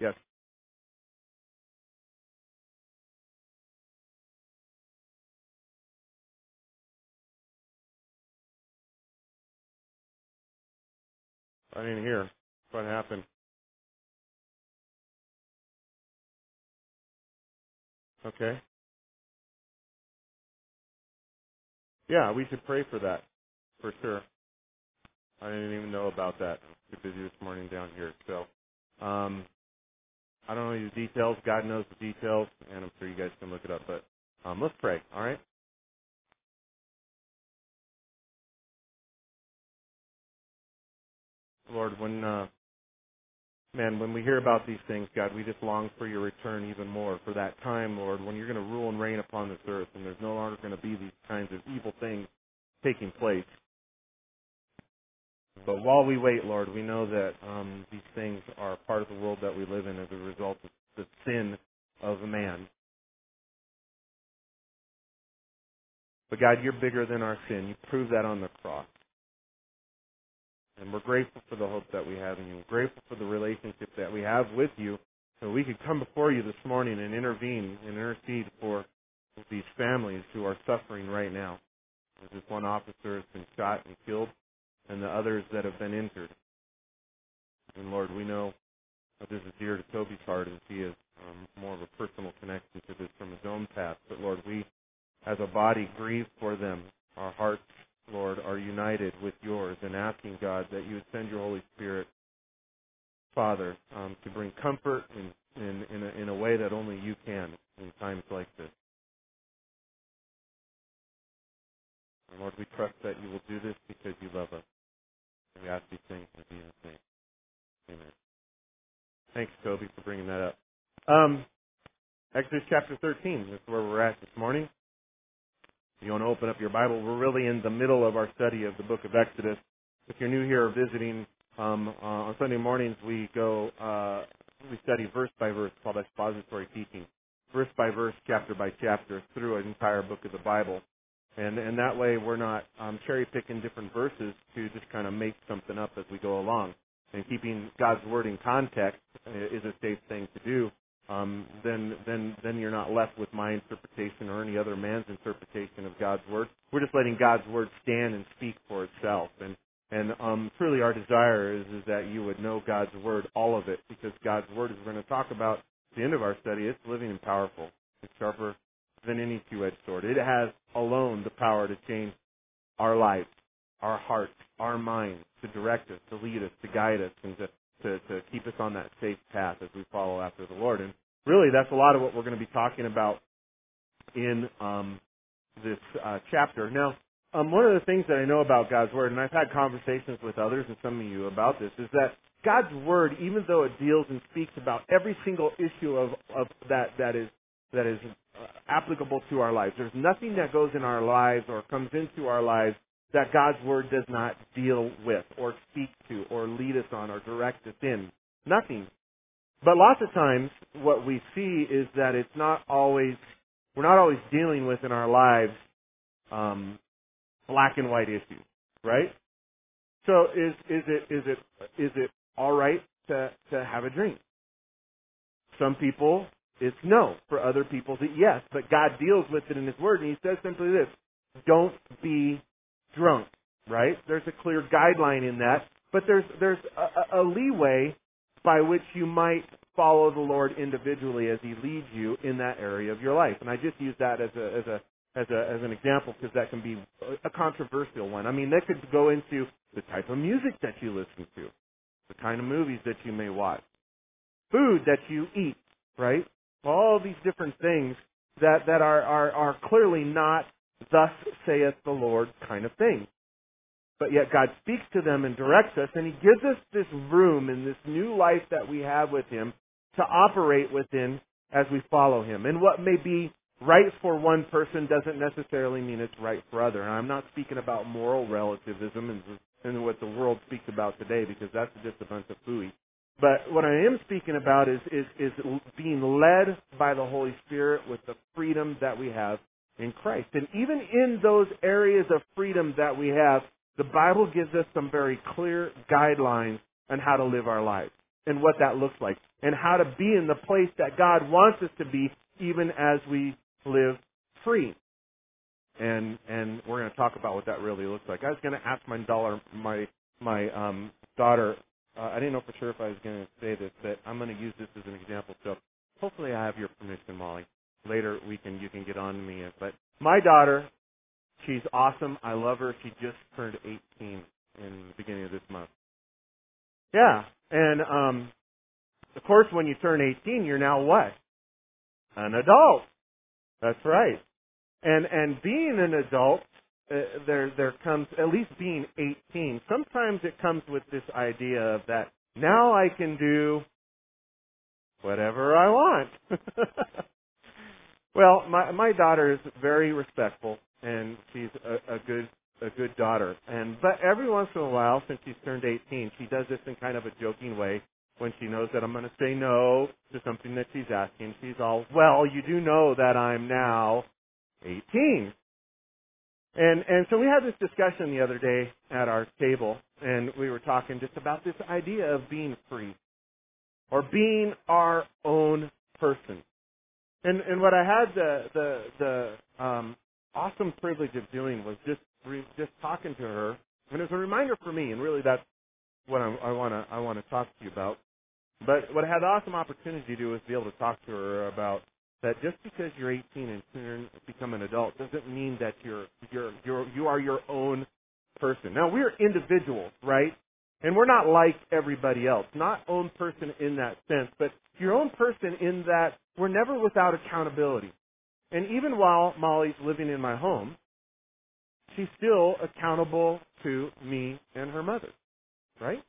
Yes. I didn't hear. What happened? Okay. Yeah, we should pray for that, for sure. I didn't even know about that. Too busy this morning down here. So, um, I don't know the details. God knows the details, and I'm sure you guys can look it up. But um, let's pray. All right. Lord, when uh, man, when we hear about these things, God, we just long for your return even more. For that time, Lord, when you're going to rule and reign upon this earth, and there's no longer going to be these kinds of evil things taking place. But while we wait, Lord, we know that um, these things are part of the world that we live in as a result of the sin of man. But God, you're bigger than our sin. You proved that on the cross. And we're grateful for the hope that we have in you. We're grateful for the relationship that we have with you. So we could come before you this morning and intervene and intercede for these families who are suffering right now. There's this one officer has been shot and killed, and the others that have been injured. And Lord, we know that this is dear to Toby's heart as he has um, more of a personal connection to this from his own past. But Lord, we as a body grieve for them. Our hearts Lord, are united with yours and asking, God, that you would send your Holy Spirit, Father, um, to bring comfort in, in, in, a, in a way that only you can in times like this. And Lord, we trust that you will do this because you love us. And we ask these things in Jesus' name. Amen. Thanks, Toby, for bringing that up. Um, Exodus chapter 13 is where we're at this morning. If you want to open up your Bible, we're really in the middle of our study of the book of Exodus. If you're new here or visiting, um, uh, on Sunday mornings we go, uh, we study verse by verse called expository teaching, verse by verse, chapter by chapter through an entire book of the Bible. And, and that way we're not um, cherry picking different verses to just kind of make something up as we go along. And keeping God's word in context is a safe thing to do um, then then then you're not left with my interpretation or any other man's interpretation of God's word. We're just letting God's word stand and speak for itself. And and um, truly, our desire is is that you would know God's word, all of it, because God's word, as we're going to talk about at the end of our study, it's living and powerful. It's sharper than any two-edged sword. It has alone the power to change our lives, our hearts, our minds, to direct us, to lead us, to guide us, and to to, to keep us on that safe path as we follow after the Lord. And really, that's a lot of what we're going to be talking about in um, this uh, chapter. Now, um, one of the things that I know about God's Word, and I've had conversations with others and some of you about this, is that God's Word, even though it deals and speaks about every single issue of, of that that is that is uh, applicable to our lives, there's nothing that goes in our lives or comes into our lives that God's Word does not deal with or speak to or lead us on or direct us in. Nothing. But lots of times what we see is that it's not always, we're not always dealing with in our lives um, black and white issues, right? So is, is it, is it, is it alright to, to have a drink? Some people, it's no. For other people, it's yes. But God deals with it in His Word and He says simply this, don't be drunk, right? There's a clear guideline in that, but there's there's a, a leeway by which you might follow the Lord individually as He leads you in that area of your life. And I just use that as a as a as a as an example because that can be a controversial one. I mean, that could go into the type of music that you listen to, the kind of movies that you may watch, food that you eat, right? All these different things that that are are, are clearly not thus saith the Lord kind of thing. But yet God speaks to them and directs us, and He gives us this room in this new life that we have with Him to operate within as we follow Him. And what may be right for one person doesn't necessarily mean it's right for other. And I'm not speaking about moral relativism and, and what the world speaks about today, because that's just a bunch of fooey. But what I am speaking about is, is, is being led by the Holy Spirit with the freedom that we have in Christ. And even in those areas of freedom that we have, the Bible gives us some very clear guidelines on how to live our lives. and what that looks like and how to be in the place that God wants us to be even as we live free. And and we're going to talk about what that really looks like. I was going to ask my dollar my my um daughter uh, I didn't know for sure if I was going to say this but I'm going to use this as an example. So hopefully I have your permission, Molly. Later we can you can get on to me. But my daughter, she's awesome. I love her. She just turned 18 in the beginning of this month. Yeah, and um of course, when you turn 18, you're now what? An adult. That's right. And and being an adult, uh, there there comes at least being 18. Sometimes it comes with this idea of that now I can do whatever I want. well, my my daughter is very respectful and she's a, a good a good daughter. And but every once in a while, since she's turned 18, she does this in kind of a joking way when she knows that I'm going to say no to something that she's asking. She's all, well, you do know that I'm now 18. And and so we had this discussion the other day at our table, and we were talking just about this idea of being free, or being our own person. And and what I had the the the um, awesome privilege of doing was just re, just talking to her, and it was a reminder for me, and really that's what I'm, I want to I want to talk to you about. But what I had the awesome opportunity to do was be able to talk to her about that just because you're 18 and turn become an adult doesn't mean that you're you're you're you are your own person. Now we're individuals, right? And we're not like everybody else. Not own person in that sense, but your own person in that we're never without accountability. And even while Molly's living in my home, she's still accountable to me and her mother, right?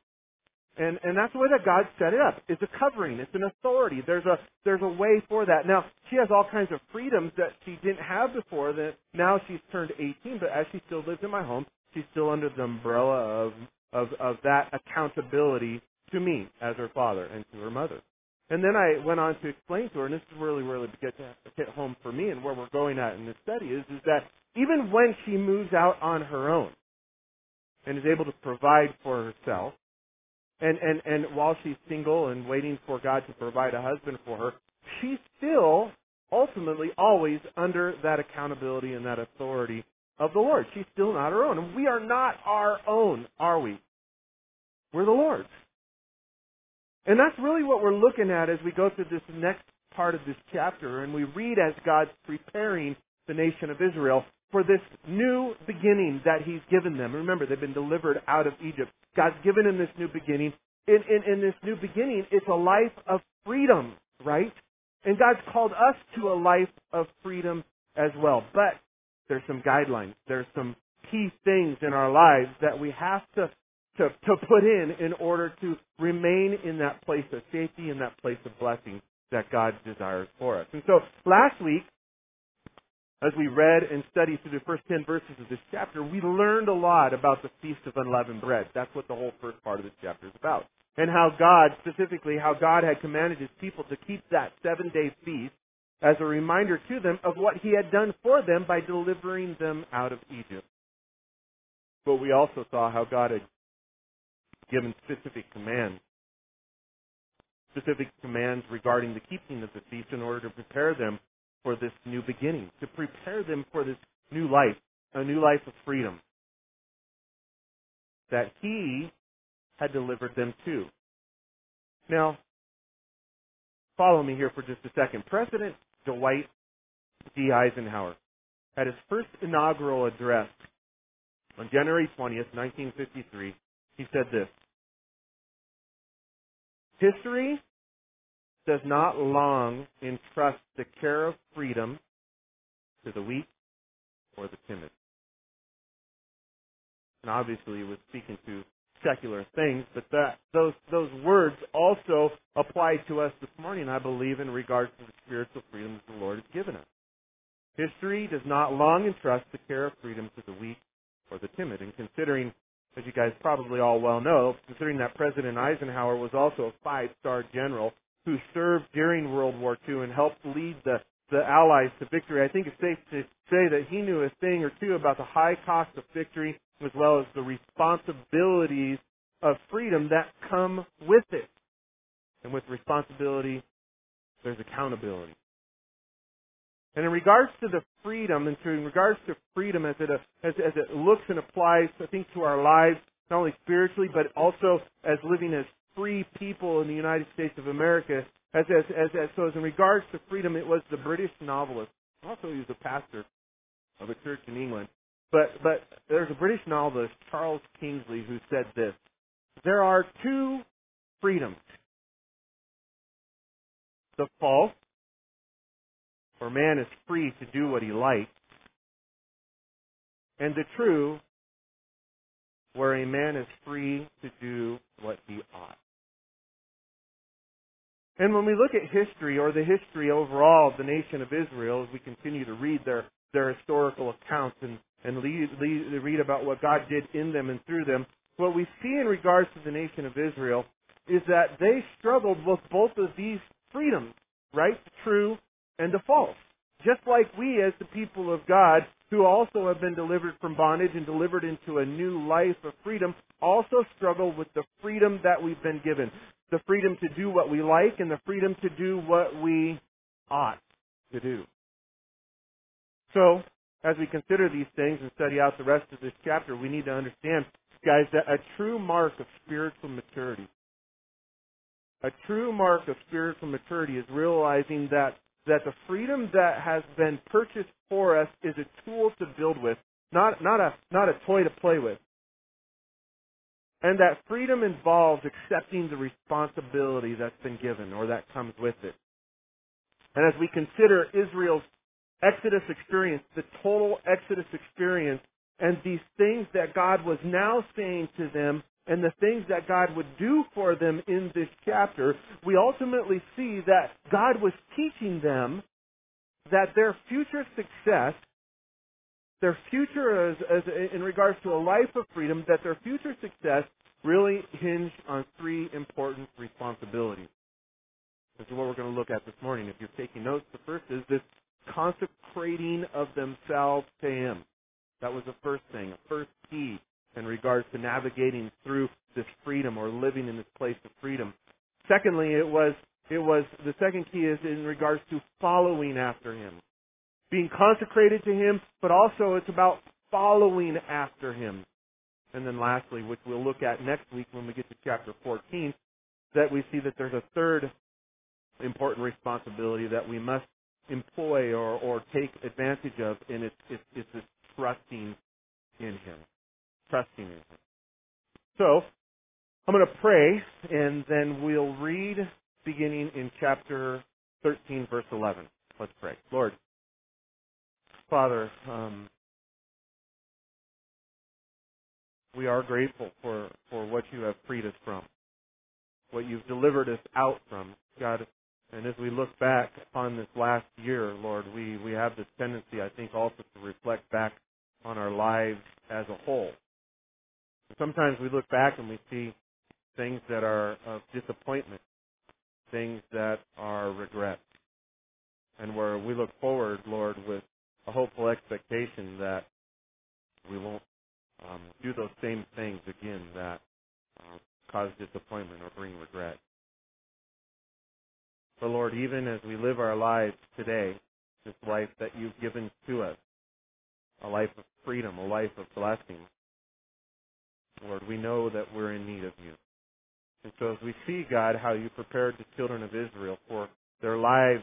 And and that's the way that God set it up. It's a covering. It's an authority. There's a there's a way for that. Now she has all kinds of freedoms that she didn't have before. That now she's turned 18, but as she still lives in my home, she's still under the umbrella of of of that accountability to me as her father and to her mother. And then I went on to explain to her, and this is really really get to hit home for me and where we're going at in this study is is that even when she moves out on her own and is able to provide for herself and, and, and while she's single and waiting for God to provide a husband for her, she's still ultimately always under that accountability and that authority of the Lord. She's still not her own. And we are not our own, are we? We're the Lord's. And that's really what we're looking at as we go through this next part of this chapter and we read as God's preparing the nation of Israel for this new beginning that He's given them. Remember, they've been delivered out of Egypt. God's given them this new beginning. In, in, in this new beginning, it's a life of freedom, right? And God's called us to a life of freedom as well. But there's some guidelines. There's some key things in our lives that we have to, to, to put in in order to remain in that place of safety, in that place of blessing that God desires for us. And so last week, as we read and studied through the first 10 verses of this chapter, we learned a lot about the Feast of Unleavened Bread. That's what the whole first part of this chapter is about. And how God, specifically, how God had commanded His people to keep that seven day feast as a reminder to them of what He had done for them by delivering them out of Egypt. But we also saw how God had given specific commands specific commands regarding the keeping of the feast in order to prepare them for this new beginning, to prepare them for this new life, a new life of freedom that he had delivered them to. Now, follow me here for just a second. President Dwight D. Eisenhower had his first inaugural address on January 20th, 1953. He said this History does not long entrust the care of freedom to the weak or the timid. And obviously, he was speaking to secular things, but that those those words also apply to us this morning, I believe, in regards to the spiritual freedoms the Lord has given us. History does not long entrust the care of freedom to the weak or the timid. And considering, as you guys probably all well know, considering that President Eisenhower was also a five-star general who served during World War II and helped lead the, the Allies to victory, I think it's safe to say that he knew a thing or two about the high cost of victory as well as the responsibilities of freedom that come with it. And with responsibility, there's accountability. And in regards to the freedom, and to, in regards to freedom as it, as, as it looks and applies, I think, to our lives, not only spiritually, but also as living as free people in the United States of America, as, as, as, as so as in regards to freedom, it was the British novelist. Also, he was a pastor of a church in England. But, but there's a British novelist, Charles Kingsley, who said this. There are two freedoms. The false where man is free to do what he likes, and the true, where a man is free to do what he ought. And when we look at history, or the history overall of the nation of Israel, as we continue to read their, their historical accounts and, and lead, lead, read about what God did in them and through them, what we see in regards to the nation of Israel is that they struggled with both of these freedoms, right? The true and the false. Just like we as the people of God, who also have been delivered from bondage and delivered into a new life of freedom, also struggle with the freedom that we've been given. The freedom to do what we like and the freedom to do what we ought to do. So, as we consider these things and study out the rest of this chapter, we need to understand, guys, that a true mark of spiritual maturity, a true mark of spiritual maturity is realizing that that the freedom that has been purchased for us is a tool to build with, not, not, a, not a toy to play with. And that freedom involves accepting the responsibility that's been given or that comes with it. And as we consider Israel's Exodus experience, the total Exodus experience, and these things that God was now saying to them and the things that God would do for them in this chapter, we ultimately see that God was teaching them that their future success, their future as, as in regards to a life of freedom, that their future success really hinged on three important responsibilities. This is what we're going to look at this morning. If you're taking notes, the first is this consecrating of themselves to Him. That was the first thing, a first key in regards to navigating through this freedom or living in this place of freedom. Secondly, it was it was the second key is in regards to following after him. Being consecrated to him, but also it's about following after him. And then lastly, which we'll look at next week when we get to chapter 14, that we see that there's a third important responsibility that we must employ or, or take advantage of, and it's, it's, it's this trusting in him trusting in Him. So, I'm going to pray, and then we'll read beginning in chapter 13, verse 11. Let's pray. Lord, Father, um, we are grateful for, for what you have freed us from, what you've delivered us out from. God, and as we look back upon this last year, Lord, we, we have this tendency, I think, also to reflect back on our lives as a whole. Sometimes we look back and we see things that are of disappointment, things that are regret. And where we look forward, Lord, with a hopeful expectation that we won't um, do those same things again that uh, cause disappointment or bring regret. But Lord, even as we live our lives today, this life that you've given to us, a life of freedom, a life of blessing, Lord, we know that we're in need of you. And so as we see, God, how you prepared the children of Israel for their lives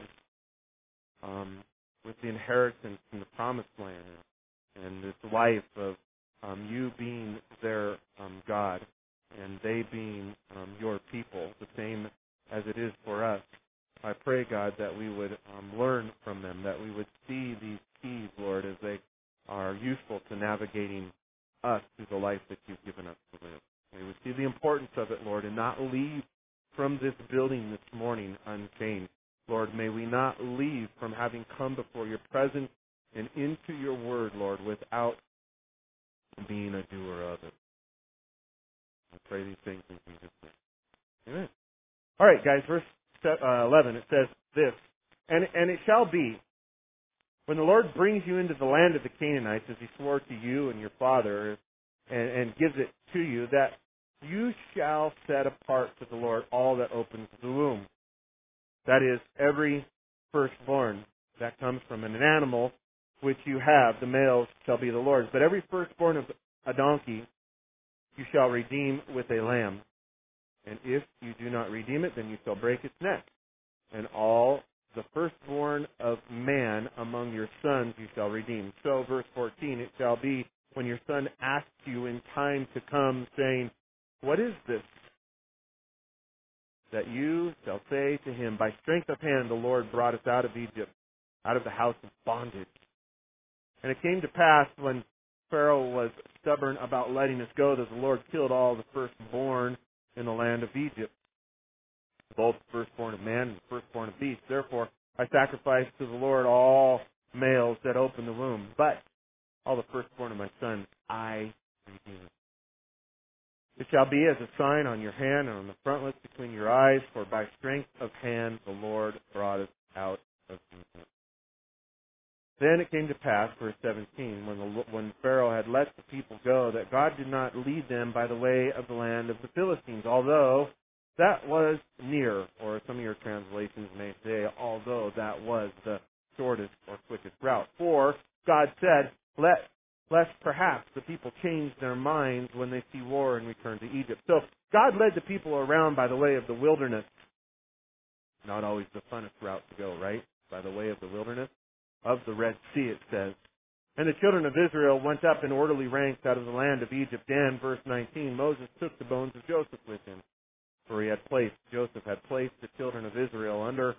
um, with the inheritance in the promised land and this life of um, you being their um, God and they being um, your people, the same as it is for us. I pray, God, that we would um, learn from them, that we would see these keys, Lord, as they are useful to navigating us through the life that you've given us to live. We see the importance of it, Lord, and not leave from this building this morning unchanged. Lord, may we not leave from having come before your presence and into your word, Lord, without being a doer of it. I pray these things in Jesus' name. Amen. All right, guys, verse uh, 11, it says this, and, and it shall be when the Lord brings you into the land of the Canaanites, as he swore to you and your father, and, and gives it to you, that you shall set apart to the Lord all that opens the womb. That is, every firstborn that comes from an animal which you have, the males shall be the Lord's. But every firstborn of a donkey you shall redeem with a lamb. And if you do not redeem it, then you shall break its neck. And all the firstborn of man among your sons you shall redeem. So, verse 14, it shall be when your son asks you in time to come, saying, What is this? That you shall say to him, By strength of hand the Lord brought us out of Egypt, out of the house of bondage. And it came to pass when Pharaoh was stubborn about letting us go that the Lord killed all the firstborn in the land of Egypt, both the firstborn of man and the firstborn of beast. Therefore, I sacrifice to the Lord all males that open the womb, but all the firstborn of my sons I redeem. It shall be as a sign on your hand and on the frontlets between your eyes, for by strength of hand the Lord brought us out of Egypt. Then it came to pass, verse 17, when, the, when Pharaoh had let the people go, that God did not lead them by the way of the land of the Philistines, although that was near, or some of your translations may say, although that was the shortest or quickest route. For God said, let lest perhaps the people change their minds when they see war and return to Egypt. So God led the people around by the way of the wilderness. Not always the funnest route to go, right? By the way of the wilderness of the Red Sea, it says. And the children of Israel went up in orderly ranks out of the land of Egypt. And, verse 19, Moses took the bones of Joseph with him, for he had placed, Joseph had placed the children of Israel under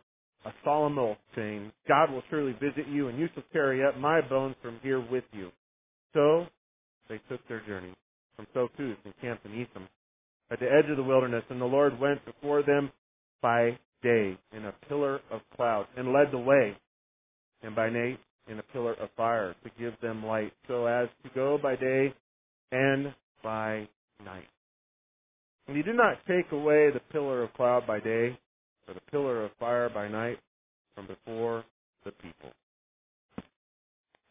a solemn oath, saying, God will surely visit you, and you shall carry up my bones from here with you. So they took their journey from Succoth and camped in Etham at the edge of the wilderness, and the Lord went before them by day in a pillar of cloud and led the way and by night in a pillar of fire to give them light, so as to go by day and by night. And he did not take away the pillar of cloud by day, or the pillar of fire by night from before the people.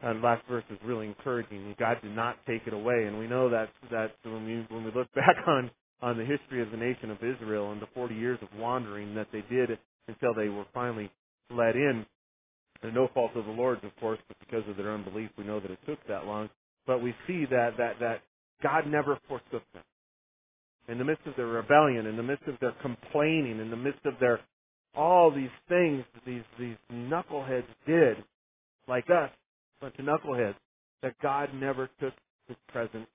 Uh, and last verse is really encouraging. God did not take it away, and we know that that when we when we look back on on the history of the nation of Israel and the 40 years of wandering that they did until they were finally led in, and no fault of the Lord's, of course, but because of their unbelief, we know that it took that long. But we see that that that God never forsook them. In the midst of their rebellion, in the midst of their complaining, in the midst of their all these things these these knuckleheads did, like us, bunch of knuckleheads, that God never took His presence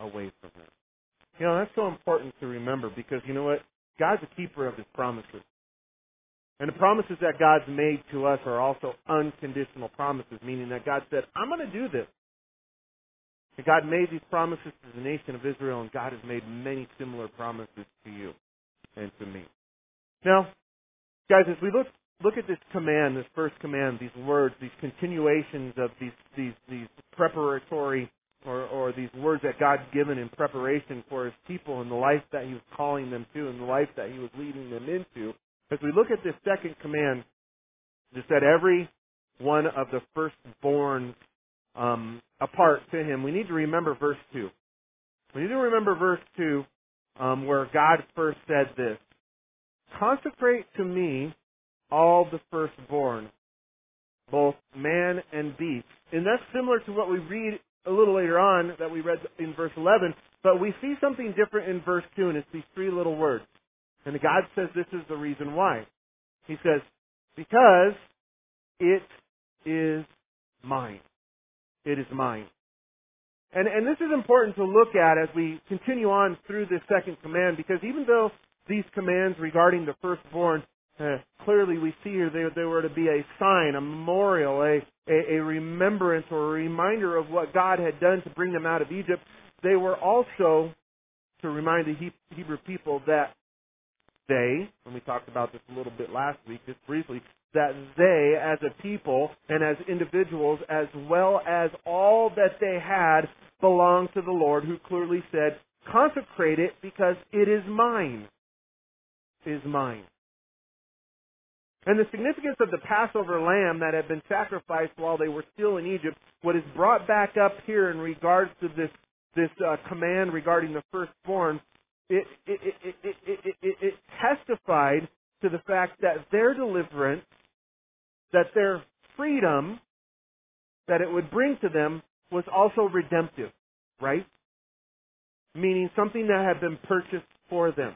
away from them. You know that's so important to remember because you know what? God's a keeper of His promises. And the promises that God's made to us are also unconditional promises, meaning that God said, I'm going to do this. And God made these promises to the nation of Israel, and God has made many similar promises to you and to me. Now, guys, as we look look at this command, this first command, these words, these continuations of these these these preparatory or, or these words that God's given in preparation for His people and the life that He was calling them to and the life that He was leading them into, as we look at this second command, it said every one of the firstborn um, apart to him. We need to remember verse 2. We need to remember verse 2 um, where God first said this. Consecrate to me all the firstborn, both man and beast. And that's similar to what we read a little later on that we read in verse 11, but we see something different in verse 2, and it's these three little words. And God says this is the reason why. He says, because it is mine. It is mine. And, and this is important to look at as we continue on through this second command because even though these commands regarding the firstborn, uh, clearly we see here they, were to be a sign, a memorial, a, a, a remembrance or a reminder of what God had done to bring them out of Egypt, they were also to remind the Hebrew people that they, and we talked about this a little bit last week, just briefly, that they as a people and as individuals, as well as all that they had, belonged to the Lord who clearly said, consecrate it because it is mine. Is mine. And the significance of the Passover lamb that had been sacrificed while they were still in Egypt, what is brought back up here in regards to this, this uh, command regarding the firstborn, it, it, it, it, it, it, it testified to the fact that their deliverance, that their freedom that it would bring to them was also redemptive, right? Meaning something that had been purchased for them.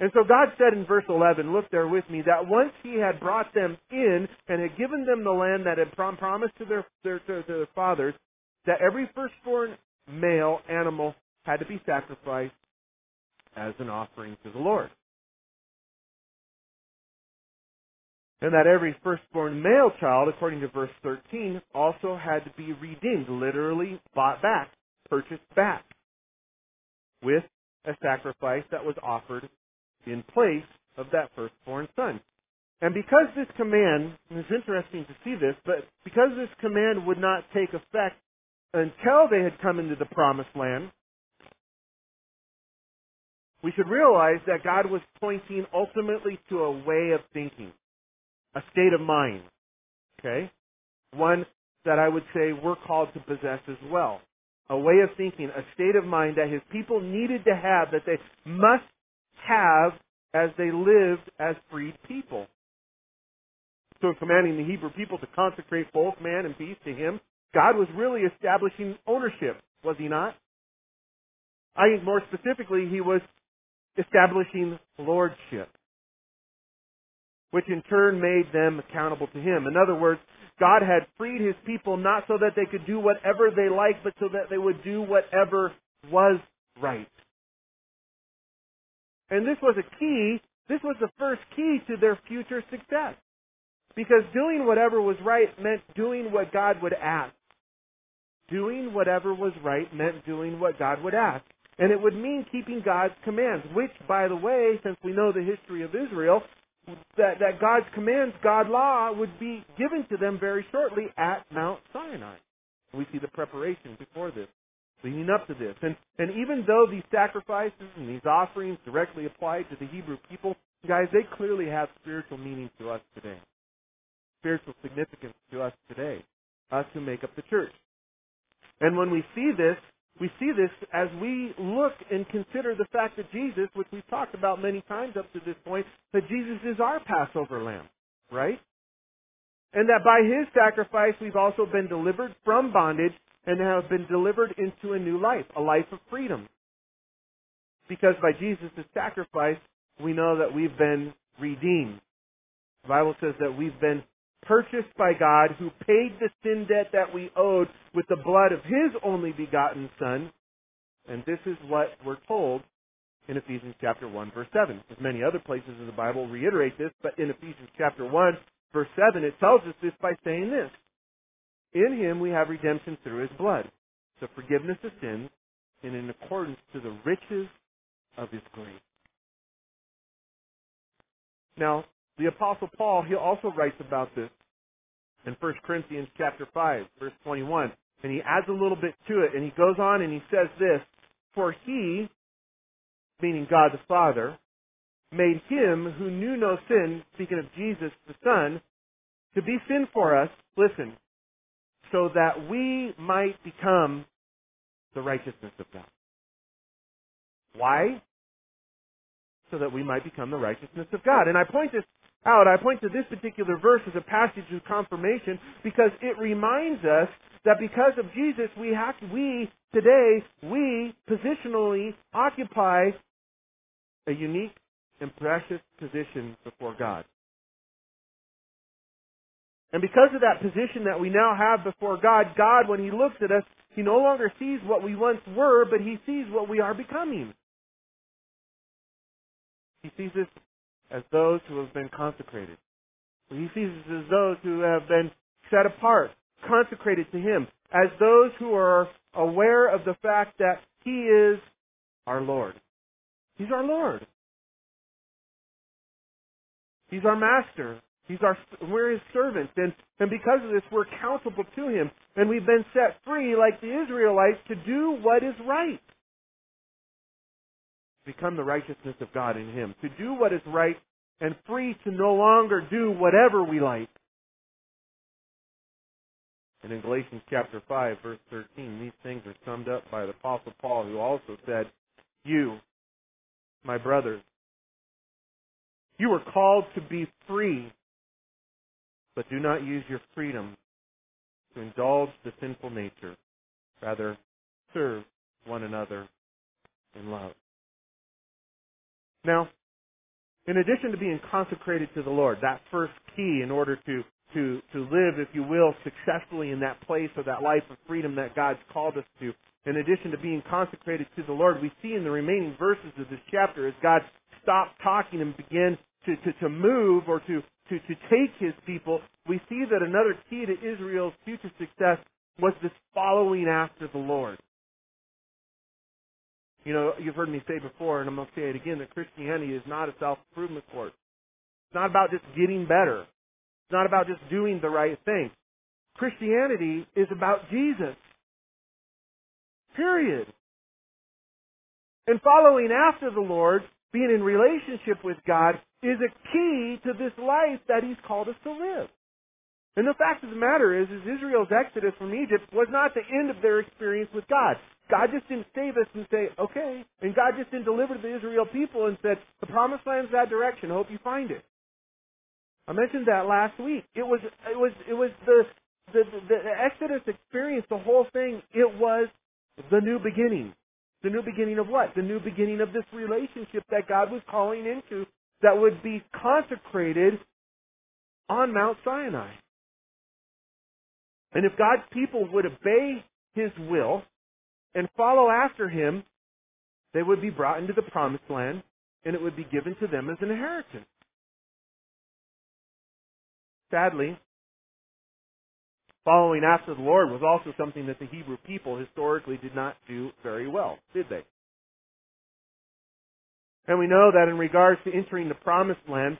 And so God said in verse 11, look there with me, that once He had brought them in and had given them the land that had prom- promised to their, their, to their fathers, that every firstborn male animal had to be sacrificed as an offering to the Lord. And that every firstborn male child, according to verse 13, also had to be redeemed, literally bought back, purchased back, with a sacrifice that was offered in place of that firstborn son. And because this command, and it's interesting to see this, but because this command would not take effect until they had come into the promised land, we should realize that God was pointing ultimately to a way of thinking, a state of mind. Okay? One that I would say we're called to possess as well. A way of thinking, a state of mind that his people needed to have, that they must have as they lived as freed people. So in commanding the Hebrew people to consecrate both man and beast to him, God was really establishing ownership, was he not? I think more specifically, he was establishing lordship, which in turn made them accountable to him. In other words, God had freed his people not so that they could do whatever they liked, but so that they would do whatever was right. And this was a key, this was the first key to their future success. Because doing whatever was right meant doing what God would ask. Doing whatever was right meant doing what God would ask. And it would mean keeping God's commands, which, by the way, since we know the history of Israel, that, that God's commands, God law, would be given to them very shortly at Mount Sinai. We see the preparation before this leading up to this. And, and even though these sacrifices and these offerings directly apply to the Hebrew people, guys, they clearly have spiritual meaning to us today. Spiritual significance to us today, us who make up the church. And when we see this, we see this as we look and consider the fact that Jesus, which we've talked about many times up to this point, that Jesus is our Passover lamb, right? And that by his sacrifice we've also been delivered from bondage and have been delivered into a new life, a life of freedom. Because by Jesus' sacrifice, we know that we've been redeemed. The Bible says that we've been purchased by God who paid the sin debt that we owed with the blood of His only begotten Son. And this is what we're told in Ephesians chapter 1 verse 7. As many other places in the Bible reiterate this, but in Ephesians chapter 1 verse 7 it tells us this by saying this. In him we have redemption through his blood, the forgiveness of sins, and in accordance to the riches of his grace. Now, the apostle Paul, he also writes about this in 1 Corinthians chapter 5, verse 21. And he adds a little bit to it, and he goes on and he says this, For he, meaning God the Father, made him who knew no sin, speaking of Jesus the Son, to be sin for us, listen, so that we might become the righteousness of God. Why? So that we might become the righteousness of God. And I point this out, I point to this particular verse as a passage of confirmation because it reminds us that because of Jesus, we have, we, today, we positionally occupy a unique and precious position before God. And because of that position that we now have before God, God, when He looks at us, He no longer sees what we once were, but He sees what we are becoming. He sees us as those who have been consecrated. He sees us as those who have been set apart, consecrated to Him, as those who are aware of the fact that He is our Lord. He's our Lord. He's our Master. He's our, we're His servants. And, and because of this, we're accountable to Him. And we've been set free, like the Israelites, to do what is right. Become the righteousness of God in Him. To do what is right and free to no longer do whatever we like. And in Galatians chapter 5, verse 13, these things are summed up by the Apostle Paul, who also said, you, my brothers. You were called to be free, but do not use your freedom to indulge the sinful nature. Rather, serve one another in love. Now, in addition to being consecrated to the Lord, that first key in order to, to, to live, if you will, successfully in that place or that life of freedom that God's called us to, in addition to being consecrated to the Lord, we see in the remaining verses of this chapter as God stopped talking and began to, to, to move or to, to, to take his people, we see that another key to Israel's future success was this following after the Lord. You know, you've heard me say before, and I'm going to say it again, that Christianity is not a self-improvement course. It's not about just getting better. It's not about just doing the right thing. Christianity is about Jesus. Period. And following after the Lord, being in relationship with God, is a key to this life that He's called us to live. And the fact of the matter is, is Israel's exodus from Egypt was not the end of their experience with God. God just didn't save us and say, okay. And God just didn't deliver the Israel people and said, the promised land's that direction. Hope you find it. I mentioned that last week. It was, it was, it was the, the, the, the Exodus experience, the whole thing, it was the new beginning. The new beginning of what? The new beginning of this relationship that God was calling into that would be consecrated on Mount Sinai. And if God's people would obey His will and follow after Him, they would be brought into the promised land and it would be given to them as an inheritance. Sadly, following after the Lord was also something that the Hebrew people historically did not do very well, did they? And we know that in regards to entering the promised land,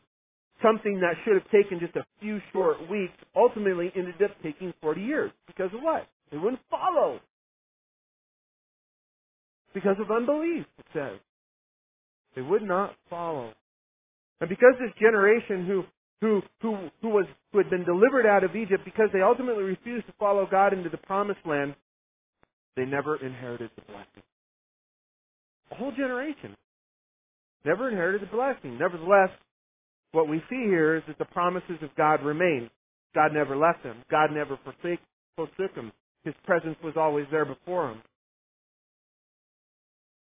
something that should have taken just a few short weeks ultimately ended up taking 40 years. Because of what? They wouldn't follow. Because of unbelief, it says. They would not follow. And because this generation who who who who was who had been delivered out of Egypt because they ultimately refused to follow God into the promised land, they never inherited the blessing. A whole generation never inherited the blessing. Nevertheless, what we see here is that the promises of God remain. God never left them. God never forsake, forsook them. His presence was always there before him.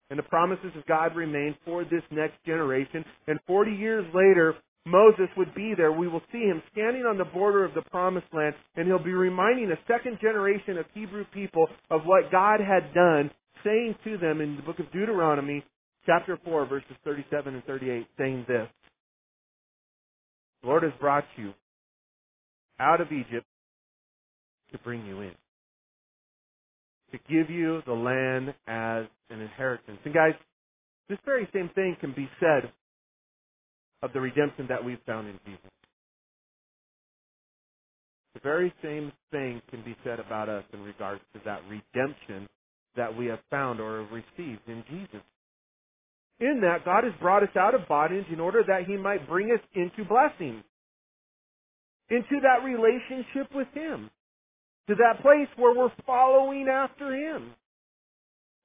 And the promises of God remain for this next generation. And 40 years later, Moses would be there. We will see him standing on the border of the promised land, and he'll be reminding a second generation of Hebrew people of what God had done, saying to them in the book of Deuteronomy, chapter 4, verses 37 and 38, saying this. The Lord has brought you out of Egypt to bring you in. To give you the land as an inheritance. And guys, this very same thing can be said of the redemption that we've found in Jesus. The very same thing can be said about us in regards to that redemption that we have found or have received in Jesus in that God has brought us out of bondage in order that He might bring us into blessing. Into that relationship with Him. To that place where we're following after Him.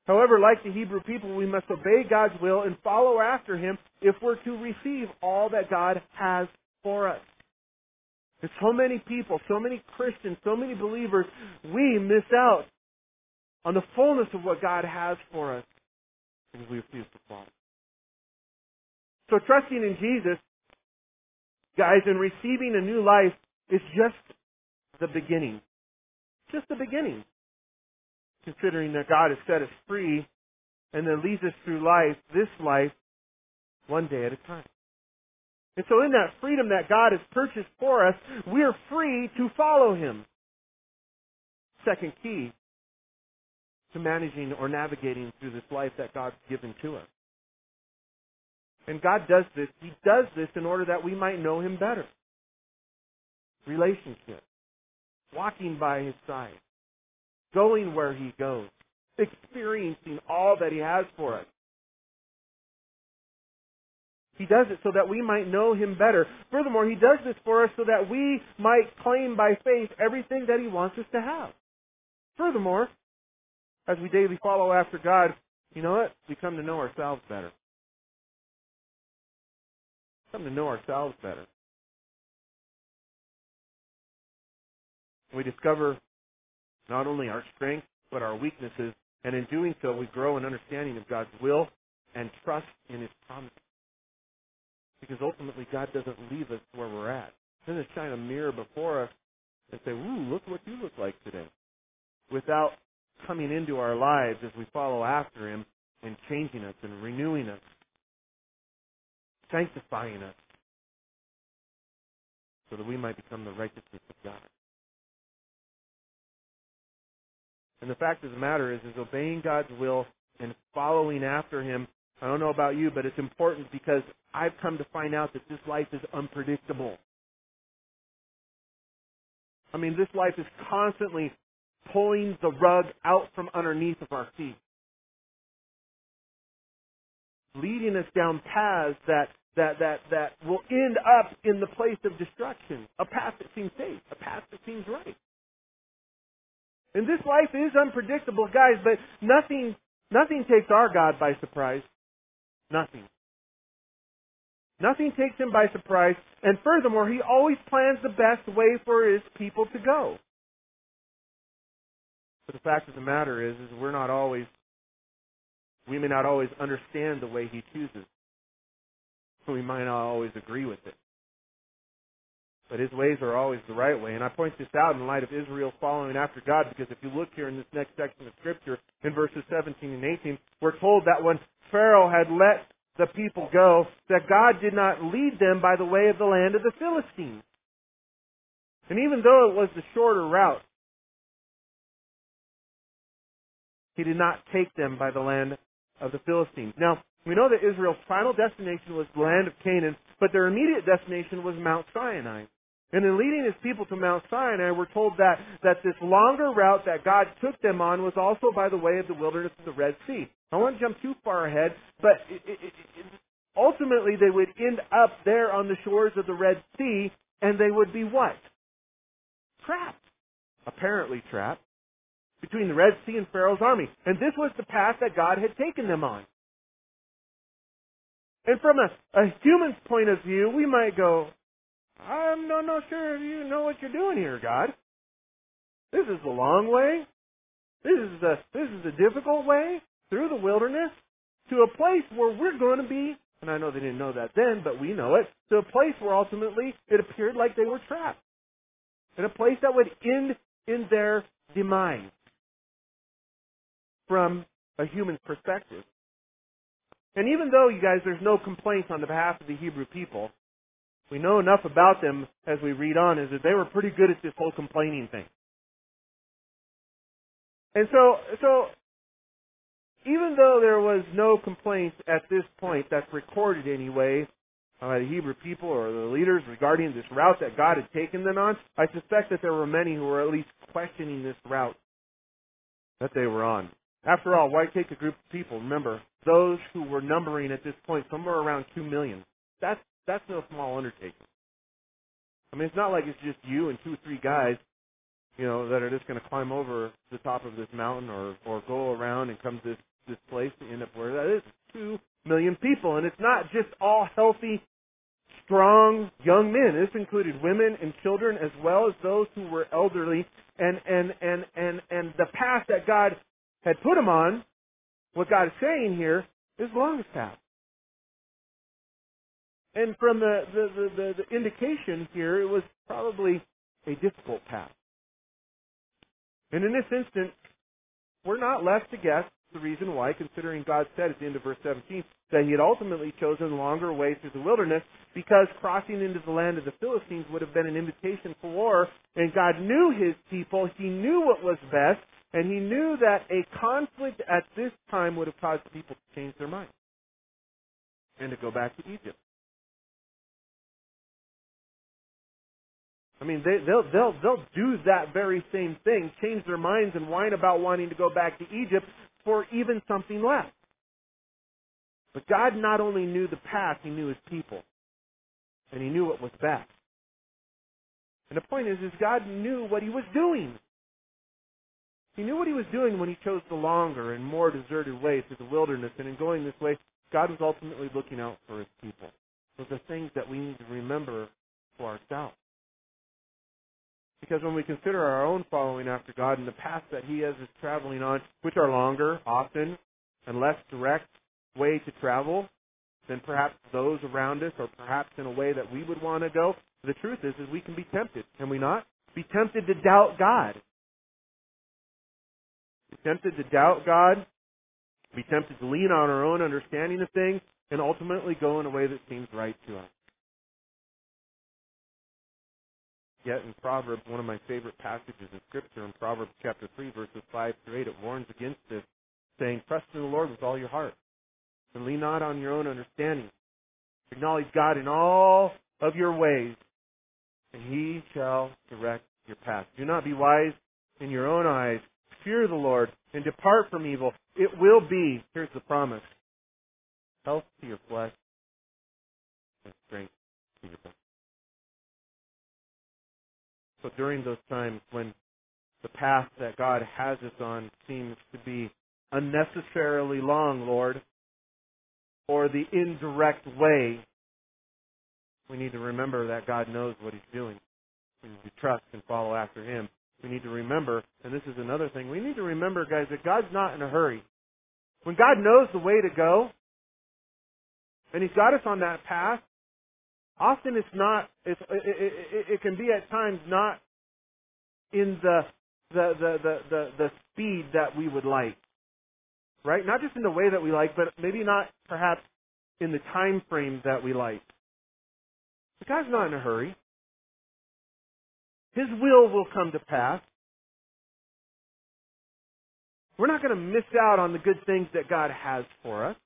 However, like the Hebrew people, we must obey God's will and follow after Him if we're to receive all that God has for us. There's so many people, so many Christians, so many believers, we miss out on the fullness of what God has for us because we refuse to follow. So trusting in Jesus, guys, and receiving a new life is just the beginning. Just the beginning. Considering that God has set us free and then leads us through life, this life, one day at a time. And so in that freedom that God has purchased for us, we are free to follow Him. Second key to managing or navigating through this life that God's given to us. And God does this. He does this in order that we might know Him better. Relationship. Walking by His side. Going where He goes. Experiencing all that He has for us. He does it so that we might know Him better. Furthermore, He does this for us so that we might claim by faith everything that He wants us to have. Furthermore, as we daily follow after God, You know what? We come to know ourselves better. Come to know ourselves better. We discover not only our strengths, but our weaknesses. And in doing so, we grow an understanding of God's will and trust in His promise. Because ultimately, God doesn't leave us where we're at. He doesn't shine a mirror before us and say, Ooh, look what you look like today. Without coming into our lives as we follow after Him and changing us and renewing us, sanctifying us, so that we might become the righteousness of God. And the fact of the matter is, is obeying God's will and following after Him. I don't know about you, but it's important because I've come to find out that this life is unpredictable. I mean, this life is constantly pulling the rug out from underneath of our feet. Leading us down paths that, that, that, that will end up in the place of destruction. A path that seems safe. A path that seems right. And this life is unpredictable, guys, but nothing, nothing takes our God by surprise. Nothing. Nothing takes him by surprise. And furthermore, he always plans the best way for his people to go. But the fact of the matter is, is we're not always, we may not always understand the way he chooses. We might not always agree with it. But his ways are always the right way. And I point this out in light of Israel following after God because if you look here in this next section of Scripture, in verses 17 and 18, we're told that when Pharaoh had let the people go, that God did not lead them by the way of the land of the Philistines. And even though it was the shorter route, he did not take them by the land of the Philistines. Now, we know that Israel's final destination was the land of Canaan, but their immediate destination was Mount Sinai. And in leading his people to Mount Sinai, we're told that, that this longer route that God took them on was also by the way of the wilderness of the Red Sea. I won't jump too far ahead, but it, it, it, ultimately they would end up there on the shores of the Red Sea, and they would be what? Trapped. Apparently trapped between the Red Sea and Pharaoh's army. And this was the path that God had taken them on. And from a, a human's point of view, we might go, I'm not, not sure if you know what you're doing here, God. This is the long way. This is the this is the difficult way through the wilderness to a place where we're going to be. And I know they didn't know that then, but we know it. To a place where ultimately it appeared like they were trapped. In a place that would end in their demise from a human perspective. And even though, you guys, there's no complaints on the behalf of the Hebrew people, we know enough about them as we read on is that they were pretty good at this whole complaining thing. And so, so even though there was no complaints at this point that's recorded anyway by the Hebrew people or the leaders regarding this route that God had taken them on, I suspect that there were many who were at least questioning this route that they were on. After all, why take a group of people? Remember, those who were numbering at this point somewhere around two million. That's that's no small undertaking. I mean, it's not like it's just you and two or three guys, you know, that are just going to climb over the top of this mountain or or go around and come to this this place to end up where that is. Two million people, and it's not just all healthy, strong young men. This included women and children as well as those who were elderly. And and and and and the path that God had put them on, what God is saying here, is the longest path. And from the, the, the, the, the indication here, it was probably a difficult path. And in this instance, we're not left to guess the reason why, considering God said at the end of verse 17 that he had ultimately chosen a longer way through the wilderness because crossing into the land of the Philistines would have been an invitation for war. And God knew his people. He knew what was best. And he knew that a conflict at this time would have caused people to change their minds and to go back to Egypt. I mean, they, they'll they'll they'll do that very same thing, change their minds and whine about wanting to go back to Egypt for even something less. But God not only knew the past, He knew His people, and He knew what was best. And the point is, is God knew what He was doing. He knew what he was doing when he chose the longer and more deserted way through the wilderness. And in going this way, God was ultimately looking out for his people. Those are things that we need to remember for ourselves. Because when we consider our own following after God and the path that He has us traveling on, which are longer, often, and less direct way to travel than perhaps those around us, or perhaps in a way that we would want to go, the truth is, is we can be tempted, can we not? Be tempted to doubt God. Be tempted to doubt God. Be tempted to lean on our own understanding of things, and ultimately go in a way that seems right to us. Yet in Proverbs, one of my favorite passages in Scripture, in Proverbs chapter 3, verses 5 through 8, it warns against this, saying, Trust in the Lord with all your heart, and lean not on your own understanding. Acknowledge God in all of your ways, and He shall direct your path. Do not be wise in your own eyes. Fear the Lord, and depart from evil. It will be, here's the promise, health to your flesh and strength to your body. So during those times when the path that God has us on seems to be unnecessarily long, Lord, or the indirect way, we need to remember that God knows what He's doing. We need to trust and follow after Him. We need to remember, and this is another thing, we need to remember, guys, that God's not in a hurry. When God knows the way to go, and He's got us on that path, often it's not, it's, it, it, it can be at times not in the, the, the, the, the, the speed that we would like. Right? Not just in the way that we like, but maybe not perhaps in the time frame that we like. But God's not in a hurry. His will will come to pass. We're not going to miss out on the good things that God has for us.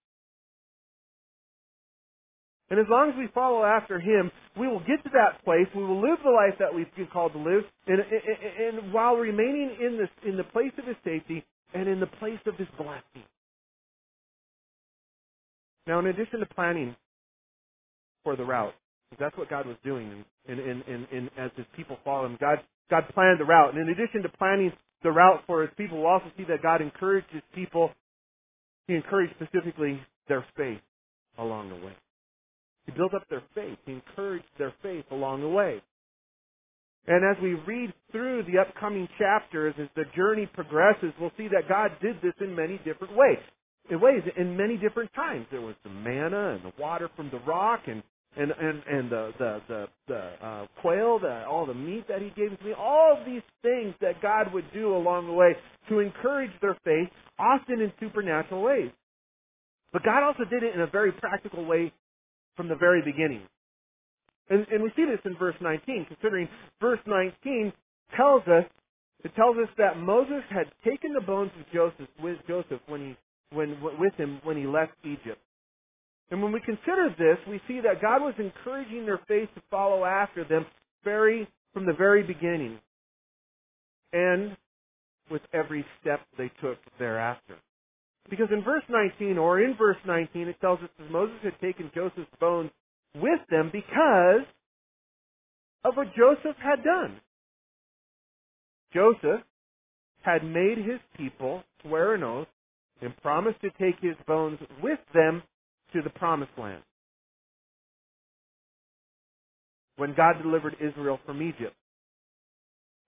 And as long as we follow after Him, we will get to that place. We will live the life that we've been called to live, and, and, and while remaining in this in the place of His safety and in the place of His blessing. Now, in addition to planning for the route, that's what God was doing, in, in, in, in, as His people follow Him, God God planned the route, and in addition to planning the route for His people, we'll also see that God encouraged His people. He encouraged specifically their faith along the way. He built up their faith. He encouraged their faith along the way. And as we read through the upcoming chapters, as the journey progresses, we'll see that God did this in many different ways. In ways, in many different times. There was the manna and the water from the rock and and and, and the the the, the uh, quail, the, all the meat that He gave to me. All of these things that God would do along the way to encourage their faith, often in supernatural ways. But God also did it in a very practical way from the very beginning. And, and we see this in verse 19, considering verse 19 tells us, it tells us that Moses had taken the bones of Joseph with Joseph when he, when, with him when he left Egypt. And when we consider this, we see that God was encouraging their faith to follow after them very, from the very beginning. And with every step they took thereafter. Because in verse 19, or in verse 19, it tells us that Moses had taken Joseph's bones with them because of what Joseph had done. Joseph had made his people swear an oath and promised to take his bones with them to the promised land. When God delivered Israel from Egypt.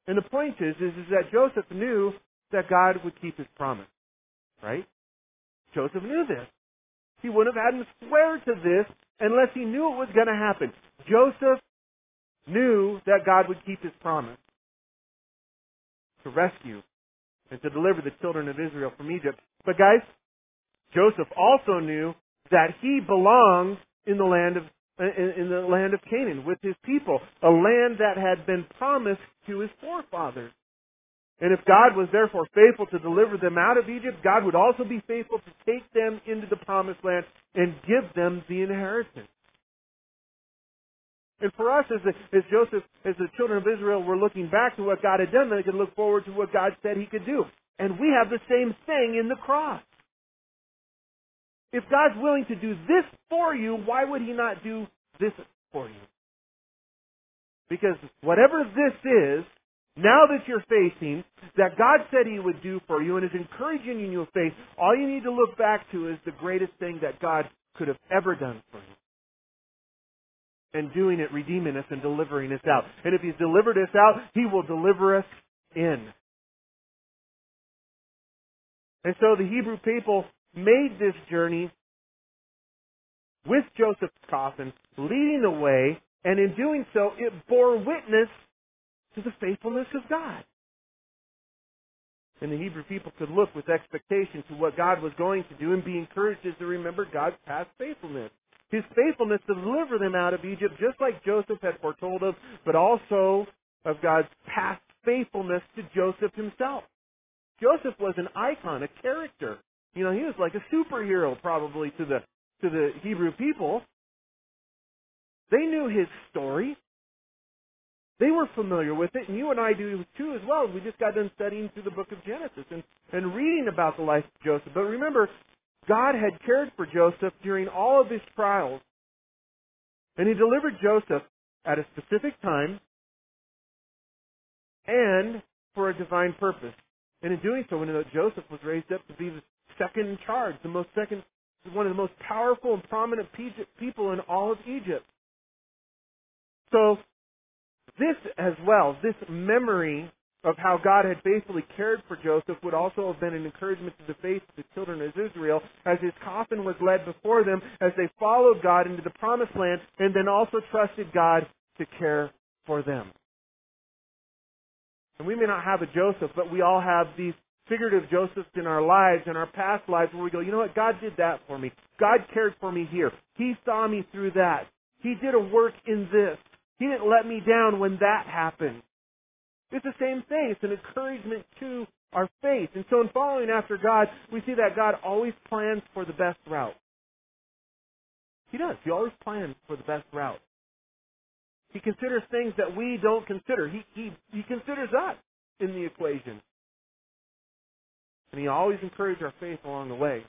And the point is, is, is that Joseph knew that God would keep his promise. Right? Joseph knew this. He wouldn't have had him swear to this unless he knew it was going to happen. Joseph knew that God would keep his promise to rescue and to deliver the children of Israel from Egypt. But guys, Joseph also knew that he belonged in the land of in the land of Canaan with his people, a land that had been promised to his forefathers. And if God was therefore faithful to deliver them out of Egypt, God would also be faithful to take them into the promised land and give them the inheritance. And for us, as, the, as Joseph, as the children of Israel, were looking back to what God had done, they could look forward to what God said He could do. And we have the same thing in the cross. If God's willing to do this for you, why would He not do this for you? Because whatever this is, now that you're facing, that God said He would do for you and is encouraging you in your faith, all you need to look back to is the greatest thing that God could have ever done for you. And doing it, redeeming us and delivering us out. And if He's delivered us out, He will deliver us in. And so the Hebrew people made this journey with Joseph's coffin, leading the way, and in doing so, it bore witness to the faithfulness of God. And the Hebrew people could look with expectation to what God was going to do and be encouraged as they remember God's past faithfulness. His faithfulness to deliver them out of Egypt, just like Joseph had foretold of, but also of God's past faithfulness to Joseph himself. Joseph was an icon, a character. You know, he was like a superhero probably to the to the Hebrew people. They knew his story. They were familiar with it, and you and I do too as well. We just got done studying through the book of Genesis and, and reading about the life of Joseph. But remember, God had cared for Joseph during all of his trials. And he delivered Joseph at a specific time and for a divine purpose. And in doing so, we when Joseph was raised up to be the second in charge, the most second, one of the most powerful and prominent people in all of Egypt. So this as well, this memory of how God had faithfully cared for Joseph would also have been an encouragement to the faith of the children of Israel as his coffin was led before them as they followed God into the promised land and then also trusted God to care for them. And we may not have a Joseph, but we all have these figurative Josephs in our lives, in our past lives, where we go, you know what, God did that for me. God cared for me here. He saw me through that. He did a work in this. He didn't let me down when that happened. It's the same thing. It's an encouragement to our faith. And so in following after God, we see that God always plans for the best route. He does. He always plans for the best route. He considers things that we don't consider. He, he, he considers us in the equation. And he always encourages our faith along the way.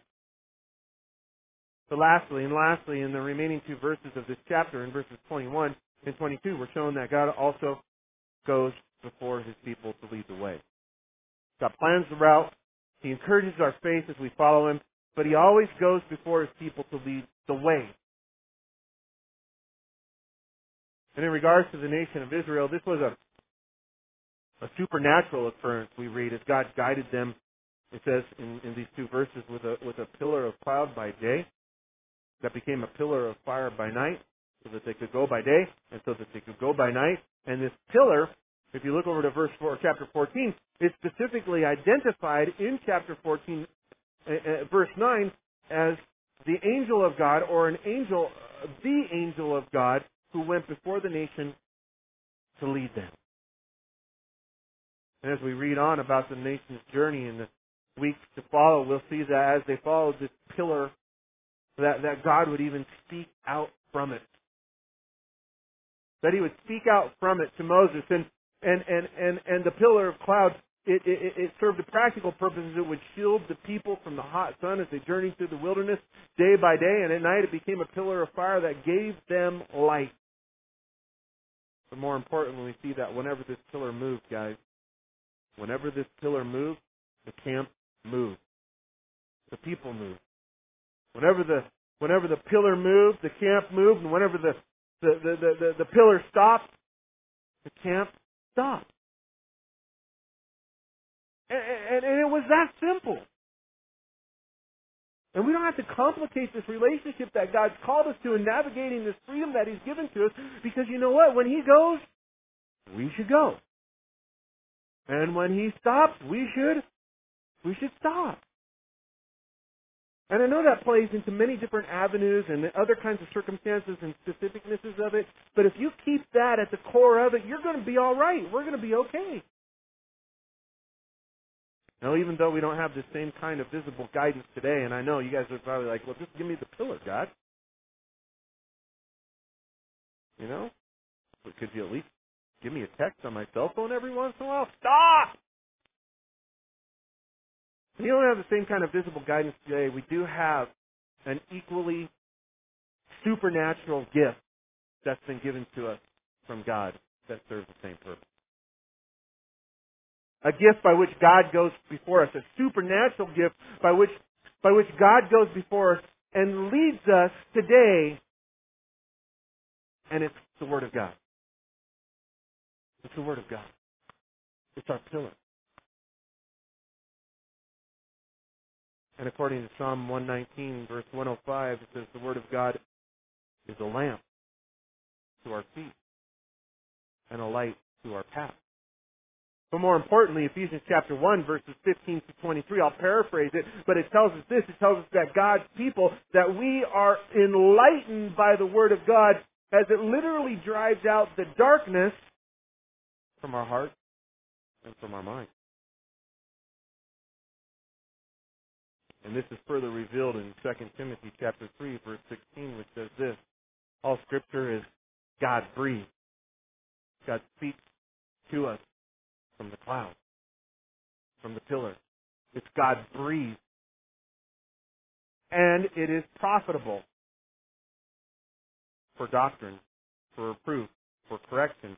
So lastly, and lastly, in the remaining two verses of this chapter, in verses 21 and 22, we're shown that God also goes before his people to lead the way. God plans the route. He encourages our faith as we follow him, but he always goes before his people to lead the way. And in regards to the nation of Israel, this was a, a supernatural occurrence we read as God guided them, it says in, in these two verses, with a, with a pillar of cloud by day that became a pillar of fire by night so that they could go by day and so that they could go by night. And this pillar, if you look over to verse 4, chapter 14, is specifically identified in chapter 14, uh, uh, verse 9, as the angel of God or an angel, uh, the angel of God who went before the nation to lead them. And as we read on about the nation's journey in the weeks to follow, we'll see that as they followed this pillar, that, that God would even speak out from it. That he would speak out from it to Moses. And, and, and, and, and the pillar of cloud, it, it, it served a practical purposes. It would shield the people from the hot sun as they journeyed through the wilderness day by day. And at night it became a pillar of fire that gave them light. But more importantly, we see that whenever this pillar moved, guys, whenever this pillar moved, the camp moved. The people moved. Whenever the whenever the pillar moved, the camp moved, and whenever the the, the, the, the, the pillar stopped, the camp stopped. And, and, and it was that simple. And we don't have to complicate this relationship that God's called us to in navigating this freedom that He's given to us because you know what? When He goes, we should go. And when He stops, we should, we should stop. And I know that plays into many different avenues and other kinds of circumstances and specificnesses of it, but if you keep that at the core of it, you're going to be alright. We're going to be okay. Now, even though we don't have the same kind of visible guidance today, and I know you guys are probably like, well, just give me the pillar, God. You know? But could you at least give me a text on my cell phone every once in a while? Stop! We don't have the same kind of visible guidance today. We do have an equally supernatural gift that's been given to us from God that serves the same purpose. A gift by which God goes before us, a supernatural gift by which by which God goes before us and leads us today. And it's the Word of God. It's the Word of God. It's our pillar. And according to Psalm 119, verse 105, it says the Word of God is a lamp to our feet and a light to our path. But more importantly, Ephesians chapter 1, verses 15 to 23, I'll paraphrase it, but it tells us this. It tells us that God's people, that we are enlightened by the Word of God as it literally drives out the darkness from our heart and from our mind. And this is further revealed in 2 Timothy chapter 3, verse 16, which says this, All scripture is God breathed. God speaks to us from the cloud, from the pillar. It's God breathed. And it is profitable for doctrine, for reproof, for correction,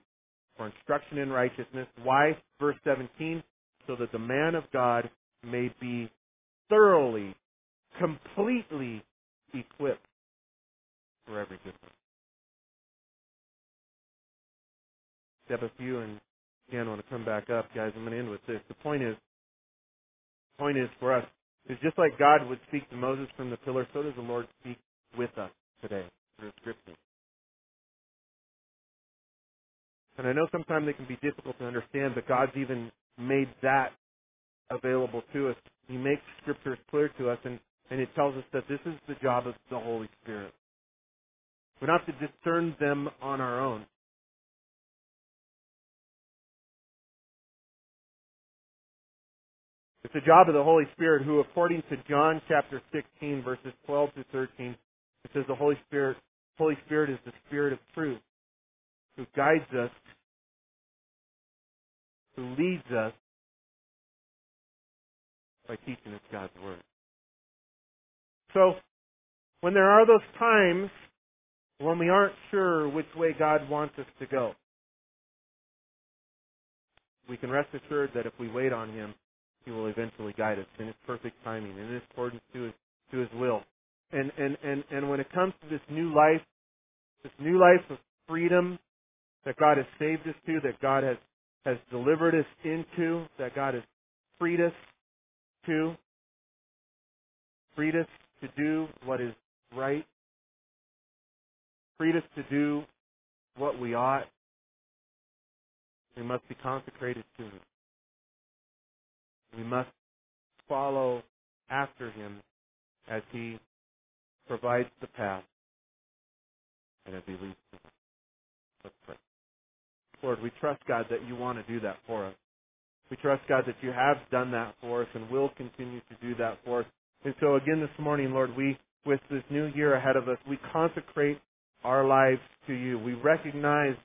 for instruction in righteousness. Why? Verse 17, so that the man of God may be thoroughly, completely equipped for every good work. Step a few and again want to come back up, guys. I'm going to end with this. The point is, the point is for us is just like God would speak to Moses from the pillar, so does the Lord speak with us today through Scripture. And I know sometimes they can be difficult to understand, but God's even made that available to us. He makes scriptures clear to us, and, and it tells us that this is the job of the Holy Spirit. We don't have to discern them on our own. It's the job of the Holy Spirit who, according to John chapter 16, verses 12 to 13, it says the Holy Spirit, Holy Spirit is the Spirit of truth who guides us, who leads us by teaching us God's Word. So, when there are those times when we aren't sure which way God wants us to go, we can rest assured that if we wait on Him, He will eventually guide us in His perfect timing, in accordance to His, to His will. And, and, and, and when it comes to this new life, this new life of freedom that God has saved us to, that God has, has delivered us into, that God has freed us to, freed us to do what is right, freed us to do what we ought. We must be consecrated to Him. We must follow after Him as He provides the path and as He leads us. Let's pray. Lord, we trust, God, that you want to do that for us. We trust, God, that you have done that for us and will continue to do that for us. And so again this morning, Lord, we, with this new year ahead of us, we consecrate our lives to you. We recognize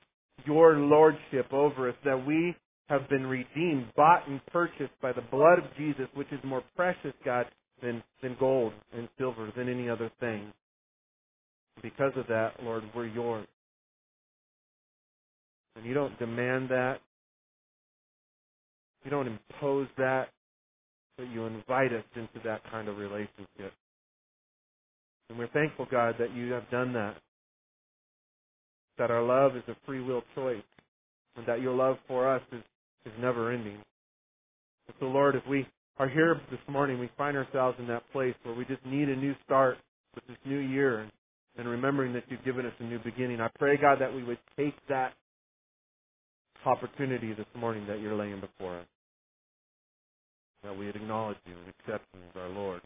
your lordship over us, that we have been redeemed, bought and purchased by the blood of Jesus, which is more precious, God, than, than gold and silver, than any other thing. Because of that, Lord, we're yours. And you don't demand that. You don't impose that, but you invite us into that kind of relationship. And we're thankful, God, that you have done that. That our love is a free will choice. And that your love for us is, is never ending. And so, Lord, if we are here this morning, we find ourselves in that place where we just need a new start with this new year and, and remembering that you've given us a new beginning. I pray, God, that we would take that opportunity this morning that you're laying before us. That we would acknowledge you and accept you as our Lord.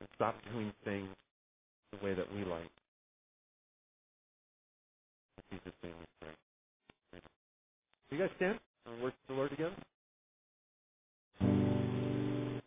And stop doing things the way that we like. In Jesus' name we pray. You guys stand and worship the Lord together?